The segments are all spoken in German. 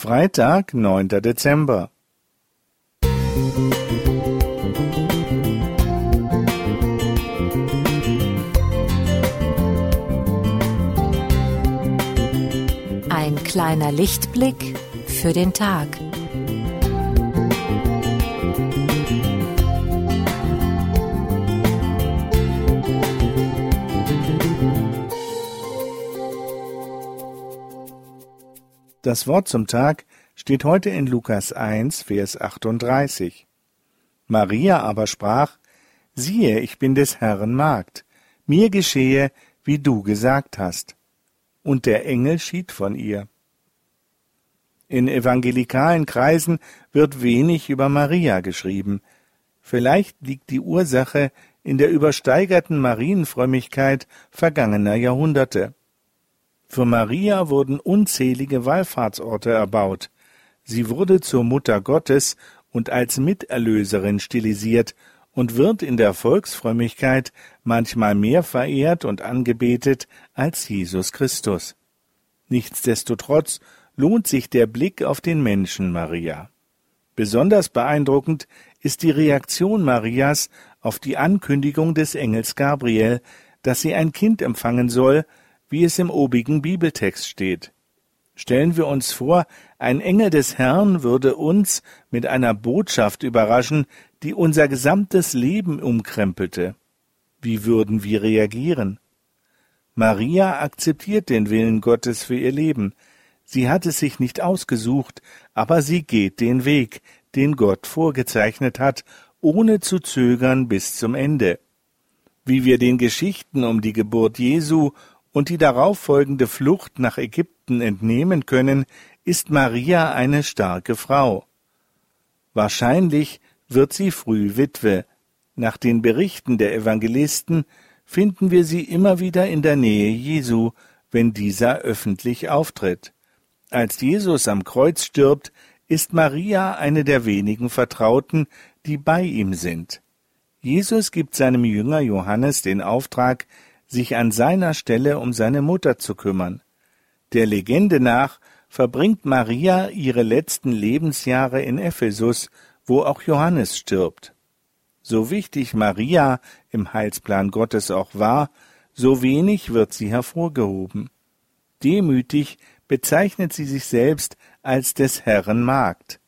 Freitag, neunter Dezember. Ein kleiner Lichtblick für den Tag. Das Wort zum Tag steht heute in Lukas 1, Vers 38. Maria aber sprach, siehe, ich bin des Herrn Magd, mir geschehe, wie du gesagt hast. Und der Engel schied von ihr. In evangelikalen Kreisen wird wenig über Maria geschrieben. Vielleicht liegt die Ursache in der übersteigerten Marienfrömmigkeit vergangener Jahrhunderte. Für Maria wurden unzählige Wallfahrtsorte erbaut. Sie wurde zur Mutter Gottes und als Miterlöserin stilisiert und wird in der Volksfrömmigkeit manchmal mehr verehrt und angebetet als Jesus Christus. Nichtsdestotrotz lohnt sich der Blick auf den Menschen Maria. Besonders beeindruckend ist die Reaktion Marias auf die Ankündigung des Engels Gabriel, dass sie ein Kind empfangen soll, wie es im obigen Bibeltext steht. Stellen wir uns vor, ein Engel des Herrn würde uns mit einer Botschaft überraschen, die unser gesamtes Leben umkrempelte. Wie würden wir reagieren? Maria akzeptiert den Willen Gottes für ihr Leben. Sie hat es sich nicht ausgesucht, aber sie geht den Weg, den Gott vorgezeichnet hat, ohne zu zögern bis zum Ende. Wie wir den Geschichten um die Geburt Jesu und die darauf folgende Flucht nach Ägypten entnehmen können, ist Maria eine starke Frau. Wahrscheinlich wird sie früh Witwe. Nach den Berichten der Evangelisten finden wir sie immer wieder in der Nähe Jesu, wenn dieser öffentlich auftritt. Als Jesus am Kreuz stirbt, ist Maria eine der wenigen Vertrauten, die bei ihm sind. Jesus gibt seinem Jünger Johannes den Auftrag, sich an seiner Stelle um seine Mutter zu kümmern. Der Legende nach verbringt Maria ihre letzten Lebensjahre in Ephesus, wo auch Johannes stirbt. So wichtig Maria im Heilsplan Gottes auch war, so wenig wird sie hervorgehoben. Demütig bezeichnet sie sich selbst als des Herrn Magd.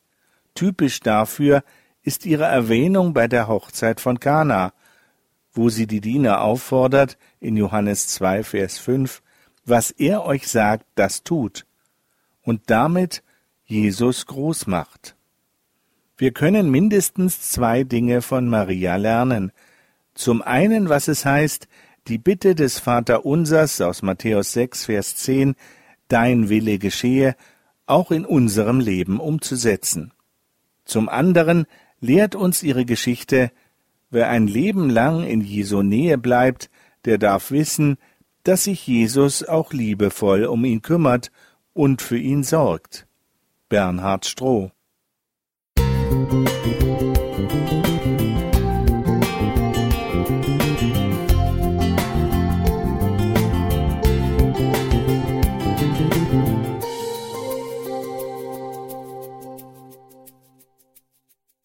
Typisch dafür ist ihre Erwähnung bei der Hochzeit von Kana, wo sie die Diener auffordert, in Johannes 2, Vers 5, was er euch sagt, das tut, und damit Jesus groß macht. Wir können mindestens zwei Dinge von Maria lernen. Zum einen, was es heißt, die Bitte des Vaterunsers aus Matthäus 6, Vers 10, Dein Wille geschehe, auch in unserem Leben umzusetzen. Zum anderen lehrt uns ihre Geschichte, Wer ein Leben lang in Jesu Nähe bleibt, der darf wissen, dass sich Jesus auch liebevoll um ihn kümmert und für ihn sorgt. Bernhard Stroh Musik